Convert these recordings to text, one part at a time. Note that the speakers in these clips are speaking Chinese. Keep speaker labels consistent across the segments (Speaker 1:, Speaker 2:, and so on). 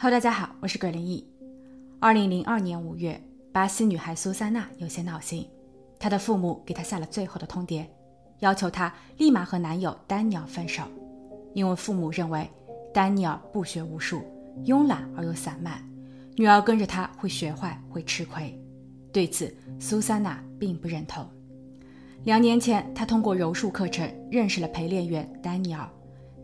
Speaker 1: Hello，大家好，我是葛林毅。二零零二年五月，巴西女孩苏珊娜有些闹心，她的父母给她下了最后的通牒，要求她立马和男友丹尼尔分手，因为父母认为丹尼尔不学无术，慵懒而又散漫，女儿跟着他会学坏，会吃亏。对此，苏珊娜并不认同。两年前，她通过柔术课程认识了陪练员丹尼尔，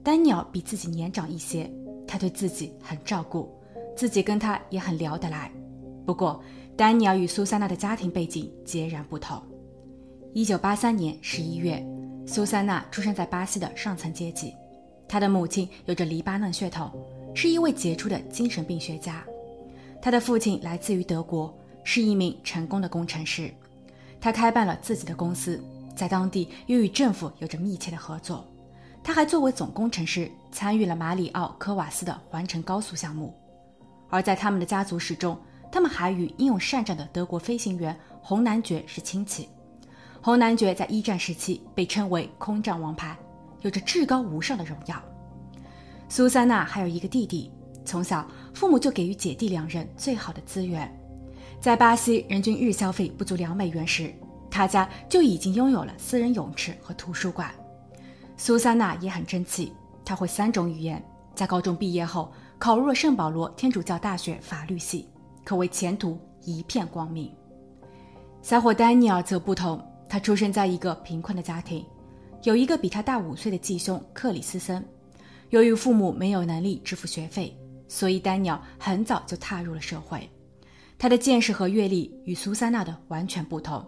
Speaker 1: 丹尼尔比自己年长一些。他对自己很照顾，自己跟他也很聊得来。不过，丹尼尔与苏珊娜的家庭背景截然不同。一九八三年十一月，苏珊娜出生在巴西的上层阶级，她的母亲有着黎巴嫩血统，是一位杰出的精神病学家。她的父亲来自于德国，是一名成功的工程师。他开办了自己的公司，在当地又与政府有着密切的合作。他还作为总工程师参与了马里奥科瓦斯的环城高速项目，而在他们的家族史中，他们还与英勇善战的德国飞行员红男爵是亲戚。红男爵在一战时期被称为“空战王牌”，有着至高无上的荣耀。苏珊娜还有一个弟弟，从小父母就给予姐弟两人最好的资源。在巴西人均日消费不足两美元时，他家就已经拥有了私人泳池和图书馆。苏珊娜也很争气，她会三种语言。在高中毕业后，考入了圣保罗天主教大学法律系，可谓前途一片光明。小伙丹尼尔则不同，他出生在一个贫困的家庭，有一个比他大五岁的继兄克里斯森。由于父母没有能力支付学费，所以丹尼尔很早就踏入了社会。他的见识和阅历与苏珊娜的完全不同，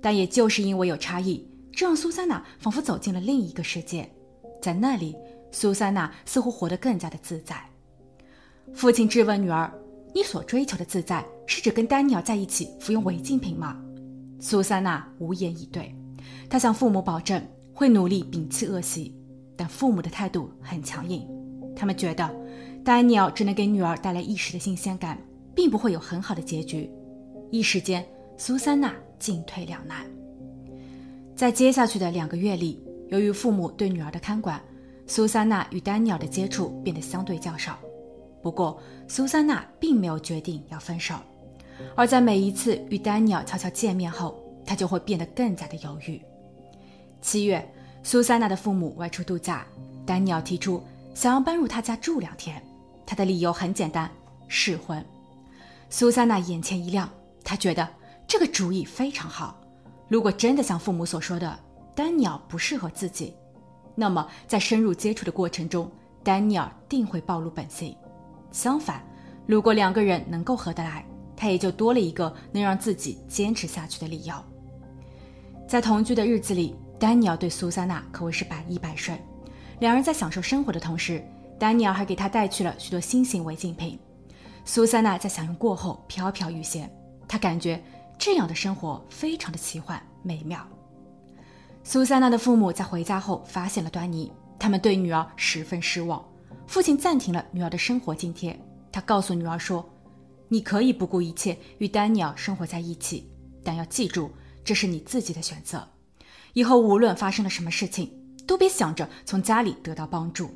Speaker 1: 但也就是因为有差异。这让苏珊娜仿佛走进了另一个世界，在那里，苏珊娜似乎活得更加的自在。父亲质问女儿：“你所追求的自在，是指跟丹尼尔在一起服用违禁品吗？”苏珊娜无言以对。她向父母保证会努力摒弃恶习，但父母的态度很强硬。他们觉得丹尼尔只能给女儿带来一时的新鲜感，并不会有很好的结局。一时间，苏珊娜进退两难。在接下去的两个月里，由于父母对女儿的看管，苏珊娜与丹尼尔的接触变得相对较少。不过，苏珊娜并没有决定要分手，而在每一次与丹尼尔悄悄见面后，她就会变得更加的犹豫。七月，苏珊娜的父母外出度假，丹尼尔提出想要搬入他家住两天，他的理由很简单：试婚。苏珊娜眼前一亮，她觉得这个主意非常好。如果真的像父母所说的，丹尼尔不适合自己，那么在深入接触的过程中，丹尼尔定会暴露本性。相反，如果两个人能够合得来，他也就多了一个能让自己坚持下去的理由。在同居的日子里，丹尼尔对苏珊娜可谓是百依百顺。两人在享受生活的同时，丹尼尔还给她带去了许多新型违禁品。苏珊娜在享用过后飘飘欲仙，她感觉。这样的生活非常的奇幻美妙。苏珊娜的父母在回家后发现了端倪，他们对女儿十分失望。父亲暂停了女儿的生活津贴，他告诉女儿说：“你可以不顾一切与丹尼尔生活在一起，但要记住，这是你自己的选择。以后无论发生了什么事情，都别想着从家里得到帮助。”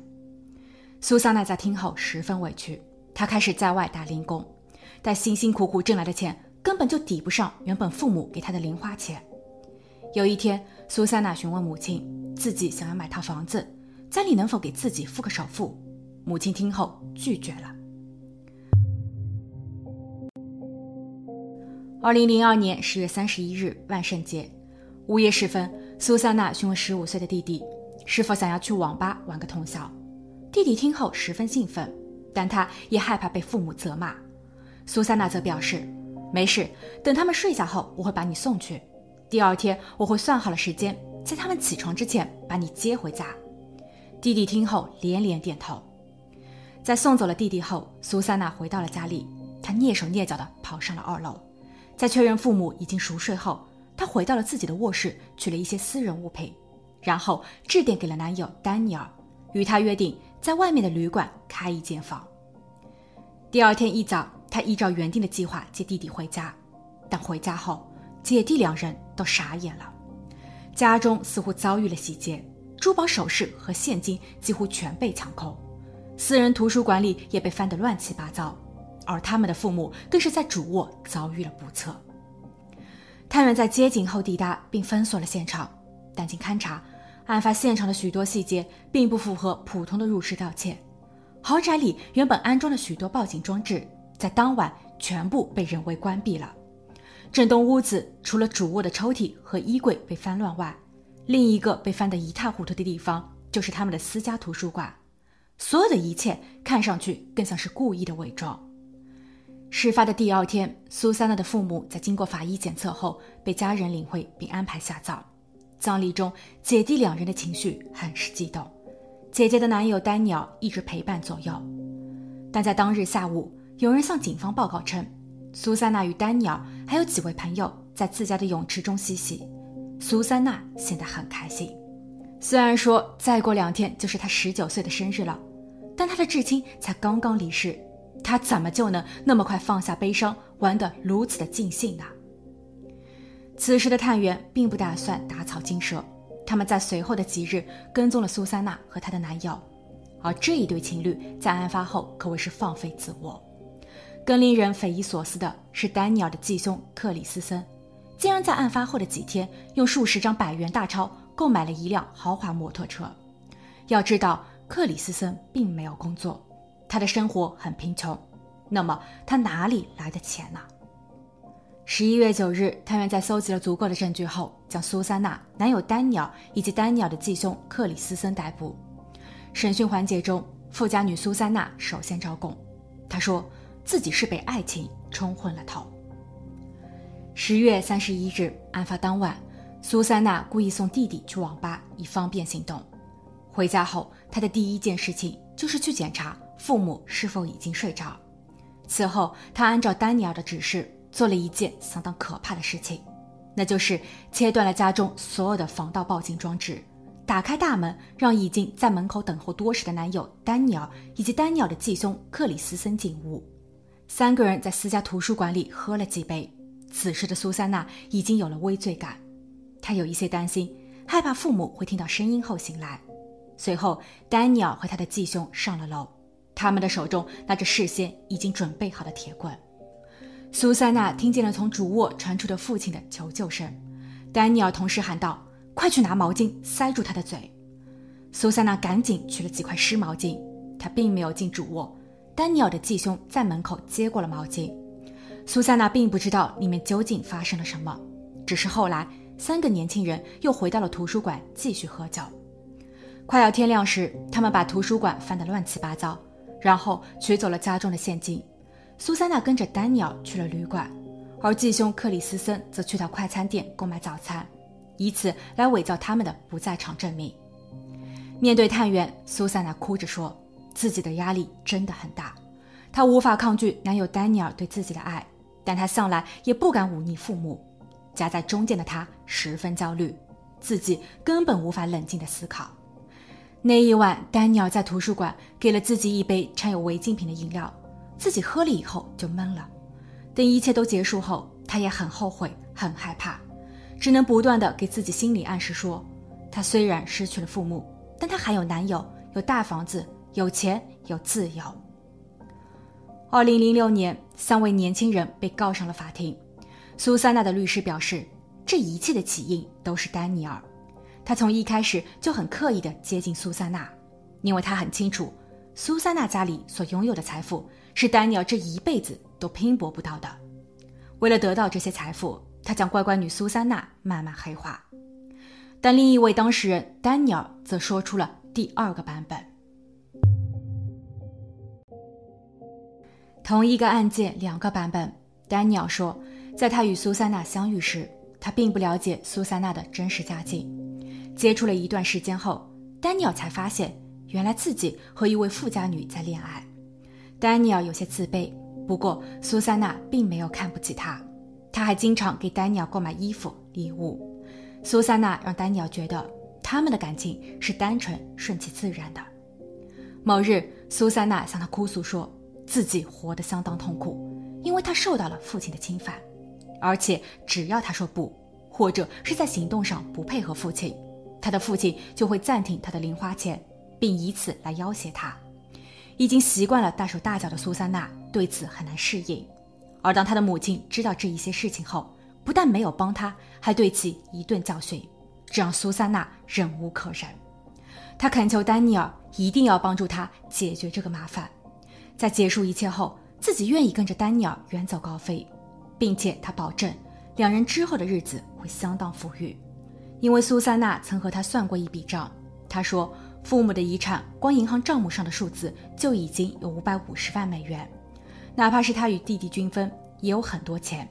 Speaker 1: 苏珊娜在听后十分委屈，她开始在外打零工，但辛辛苦苦挣来的钱。根本就抵不上原本父母给她的零花钱。有一天，苏珊娜询问母亲，自己想要买套房子，家里能否给自己付个首付？母亲听后拒绝了。二零零二年十月三十一日，万圣节午夜时分，苏珊娜询问十五岁的弟弟，是否想要去网吧玩个通宵。弟弟听后十分兴奋，但他也害怕被父母责骂。苏珊娜则表示。没事，等他们睡下后，我会把你送去。第二天，我会算好了时间，在他们起床之前把你接回家。弟弟听后连连点头。在送走了弟弟后，苏珊娜回到了家里，她蹑手蹑脚地跑上了二楼。在确认父母已经熟睡后，她回到了自己的卧室，取了一些私人物品，然后致电给了男友丹尼尔，与他约定在外面的旅馆开一间房。第二天一早。他依照原定的计划接弟弟回家，但回家后，姐弟两人都傻眼了。家中似乎遭遇了洗劫，珠宝首饰和现金几乎全被抢空。私人图书馆里也被翻得乱七八糟，而他们的父母更是在主卧遭遇了不测。探员在接警后抵达并封锁了现场，但经勘查，案发现场的许多细节并不符合普通的入室盗窃。豪宅里原本安装了许多报警装置，在当晚全部被人为关闭了。整栋屋子除了主卧的抽屉和衣柜被翻乱外，另一个被翻得一塌糊涂的地方就是他们的私家图书馆。所有的一切看上去更像是故意的伪装。事发的第二天，苏珊娜的父母在经过法医检测后被家人领回并安排下葬。葬礼中，姐弟两人的情绪很是激动。姐姐的男友丹尼尔一直陪伴左右，但在当日下午，有人向警方报告称，苏珊娜与丹尼尔还有几位朋友在自家的泳池中嬉戏。苏珊娜显得很开心，虽然说再过两天就是她十九岁的生日了，但她的至亲才刚刚离世。她怎么就能那么快放下悲伤，玩得如此的尽兴呢？此时的探员并不打算打草惊蛇，他们在随后的几日跟踪了苏珊娜和她的男友，而这一对情侣在案发后可谓是放飞自我。更令人匪夷所思的是，丹尼尔的继兄克里斯森，竟然在案发后的几天用数十张百元大钞购买了一辆豪华摩托车。要知道，克里斯森并没有工作。他的生活很贫穷，那么他哪里来的钱呢？十一月九日，探员在搜集了足够的证据后，将苏珊娜、男友丹尼尔以及丹尼尔的继兄克里斯森逮捕。审讯环节中，富家女苏珊娜首先招供，她说自己是被爱情冲昏了头。十月三十一日，案发当晚，苏珊娜故意送弟弟去网吧，以方便行动。回家后，她的第一件事情就是去检查。父母是否已经睡着？此后，他按照丹尼尔的指示做了一件相当可怕的事情，那就是切断了家中所有的防盗报警装置，打开大门，让已经在门口等候多时的男友丹尼尔以及丹尼尔的继兄克里斯森进屋。三个人在私家图书馆里喝了几杯。此时的苏珊娜已经有了微醉感，她有一些担心，害怕父母会听到声音后醒来。随后，丹尼尔和他的继兄上了楼。他们的手中拿着事先已经准备好的铁棍。苏珊娜听见了从主卧传出的父亲的求救声，丹尼尔同时喊道：“快去拿毛巾塞住他的嘴。”苏珊娜赶紧取了几块湿毛巾，她并没有进主卧。丹尼尔的继兄在门口接过了毛巾。苏珊娜并不知道里面究竟发生了什么，只是后来三个年轻人又回到了图书馆继续喝酒。快要天亮时，他们把图书馆翻得乱七八糟。然后取走了家中的现金，苏珊娜跟着丹尼尔去了旅馆，而继兄克里斯森则去到快餐店购买早餐，以此来伪造他们的不在场证明。面对探员，苏珊娜哭着说：“自己的压力真的很大，她无法抗拒男友丹尼尔对自己的爱，但她向来也不敢忤逆父母。夹在中间的她十分焦虑，自己根本无法冷静的思考。”那一晚，丹尼尔在图书馆给了自己一杯掺有违禁品的饮料，自己喝了以后就懵了。等一切都结束后，他也很后悔，很害怕，只能不断的给自己心理暗示说，他虽然失去了父母，但他还有男友，有大房子，有钱，有自由。二零零六年，三位年轻人被告上了法庭。苏珊娜的律师表示，这一切的起因都是丹尼尔。他从一开始就很刻意地接近苏珊娜，因为他很清楚，苏珊娜家里所拥有的财富是丹尼尔这一辈子都拼搏不到的。为了得到这些财富，他将乖乖女苏珊娜慢慢黑化。但另一位当事人丹尼尔则说出了第二个版本。同一个案件两个版本，丹尼尔说，在他与苏珊娜相遇时，他并不了解苏珊娜的真实家境。接触了一段时间后，丹尼尔才发现，原来自己和一位富家女在恋爱。丹尼尔有些自卑，不过苏珊娜并没有看不起他，他还经常给丹尼尔购买衣服、礼物。苏珊娜让丹尼尔觉得他们的感情是单纯、顺其自然的。某日，苏珊娜向他哭诉说，自己活得相当痛苦，因为他受到了父亲的侵犯，而且只要他说不，或者是在行动上不配合父亲。他的父亲就会暂停他的零花钱，并以此来要挟他。已经习惯了大手大脚的苏珊娜对此很难适应。而当她的母亲知道这一些事情后，不但没有帮她，还对其一顿教训，这让苏珊娜忍无可忍。她恳求丹尼尔一定要帮助她解决这个麻烦，在结束一切后，自己愿意跟着丹尼尔远走高飞，并且他保证两人之后的日子会相当富裕，因为苏珊娜曾和他算过一笔账。他说，父母的遗产光银行账目上的数字就已经有五百五十万美元，哪怕是他与弟弟均分，也有很多钱。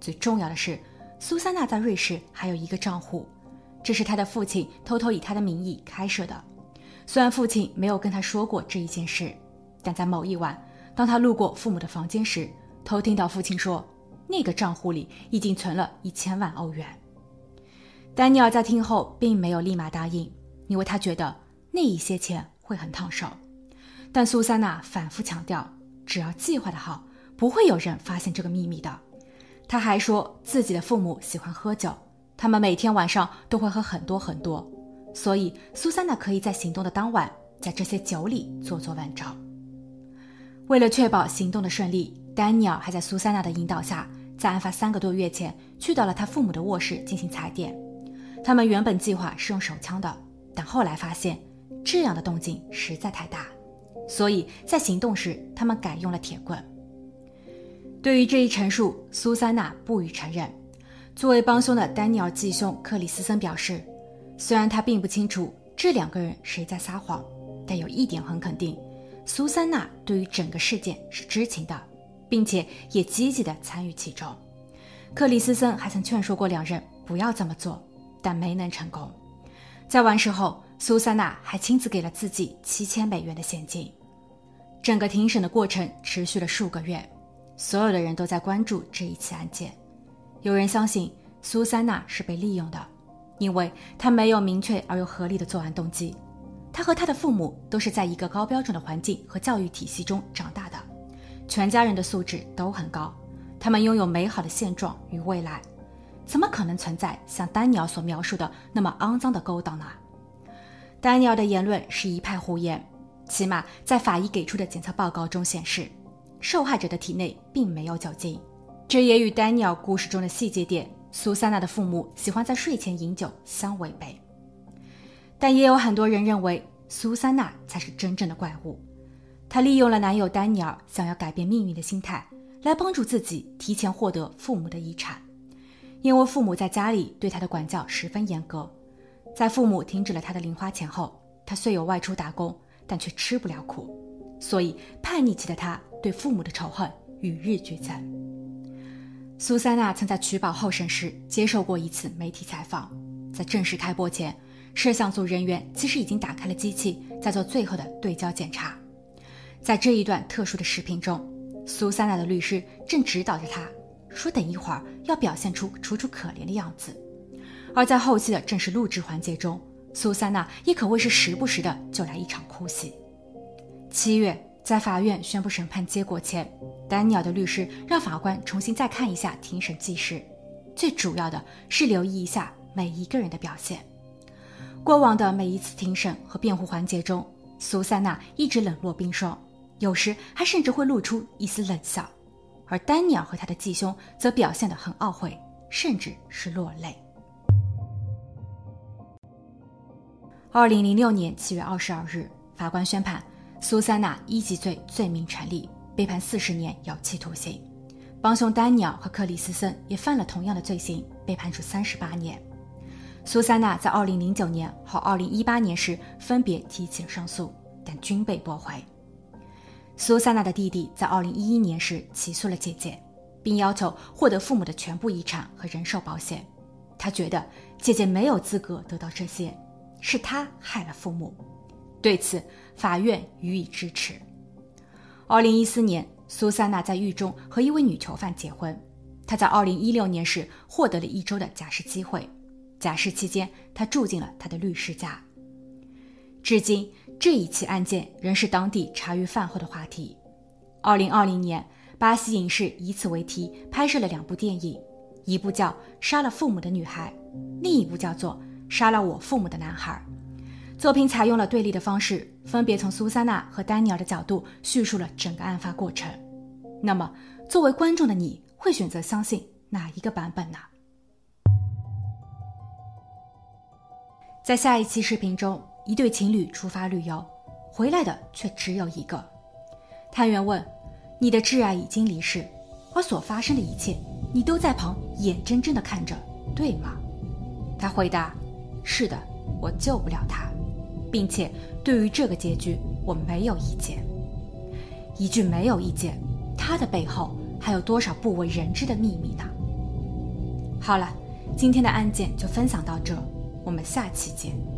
Speaker 1: 最重要的是，苏珊娜在瑞士还有一个账户。这是他的父亲偷偷以他的名义开设的，虽然父亲没有跟他说过这一件事，但在某一晚，当他路过父母的房间时，偷听到父亲说，那个账户里已经存了一千万欧元。丹尼尔在听后并没有立马答应，因为他觉得那一些钱会很烫手。但苏珊娜反复强调，只要计划的好，不会有人发现这个秘密的。他还说自己的父母喜欢喝酒。他们每天晚上都会喝很多很多，所以苏珊娜可以在行动的当晚，在这些酒里做做文章。为了确保行动的顺利，丹尼尔还在苏珊娜的引导下，在案发三个多月前去到了他父母的卧室进行踩点。他们原本计划是用手枪的，但后来发现这样的动静实在太大，所以在行动时他们改用了铁棍。对于这一陈述，苏珊娜不予承认。作为帮凶的丹尼尔继兄克里斯森表示，虽然他并不清楚这两个人谁在撒谎，但有一点很肯定：苏珊娜对于整个事件是知情的，并且也积极的参与其中。克里斯森还曾劝说过两人不要这么做，但没能成功。在完事后，苏珊娜还亲自给了自己七千美元的现金。整个庭审的过程持续了数个月，所有的人都在关注这一起案件。有人相信苏珊娜是被利用的，因为她没有明确而又合理的作案动机。他和他的父母都是在一个高标准的环境和教育体系中长大的，全家人的素质都很高，他们拥有美好的现状与未来，怎么可能存在像丹尼尔所描述的那么肮脏的勾当呢？丹尼尔的言论是一派胡言，起码在法医给出的检测报告中显示，受害者的体内并没有酒精。这也与丹尼尔故事中的细节点——苏珊娜的父母喜欢在睡前饮酒相违背。但也有很多人认为，苏珊娜才是真正的怪物。她利用了男友丹尼尔想要改变命运的心态，来帮助自己提前获得父母的遗产。因为父母在家里对她的管教十分严格，在父母停止了她的零花钱后，她虽有外出打工，但却吃不了苦，所以叛逆期的她对父母的仇恨与日俱增。苏珊娜曾在取保候审时接受过一次媒体采访，在正式开播前，摄像组人员其实已经打开了机器，在做最后的对焦检查。在这一段特殊的视频中，苏珊娜的律师正指导着她，说等一会儿要表现出楚楚可怜的样子。而在后期的正式录制环节中，苏珊娜也可谓是时不时的就来一场哭戏。七月。在法院宣布审判结果前，丹尼尔的律师让法官重新再看一下庭审纪实，最主要的是留意一下每一个人的表现。过往的每一次庭审和辩护环节中，苏珊娜一直冷若冰霜，有时还甚至会露出一丝冷笑，而丹尼尔和他的继兄则表现得很懊悔，甚至是落泪。二零零六年七月二十二日，法官宣判。苏珊娜一级罪罪名成立，被判四十年有期徒刑。帮凶丹尼尔和克里斯森也犯了同样的罪行，被判处三十八年。苏珊娜在二零零九年和二零一八年时分别提起上诉，但均被驳回。苏珊娜的弟弟在二零一一年时起诉了姐姐，并要求获得父母的全部遗产和人寿保险。他觉得姐姐没有资格得到这些，是他害了父母。对此，法院予以支持。二零一四年，苏珊娜在狱中和一位女囚犯结婚。她在二零一六年时获得了一周的假释机会。假释期间，他住进了他的律师家。至今，这一起案件仍是当地茶余饭后的话题。二零二零年，巴西影视以此为题拍摄了两部电影，一部叫《杀了父母的女孩》，另一部叫做《杀了我父母的男孩》。作品采用了对立的方式，分别从苏珊娜和丹尼尔的角度叙述了整个案发过程。那么，作为观众的你会选择相信哪一个版本呢？在下一期视频中，一对情侣出发旅游，回来的却只有一个。探员问：“你的挚爱已经离世，而所发生的一切，你都在旁眼睁睁地看着，对吗？”他回答：“是的，我救不了他，并且对于这个结局，我没有意见。”一句“没有意见”，他的背后还有多少不为人知的秘密呢？好了，今天的案件就分享到这。我们下期见。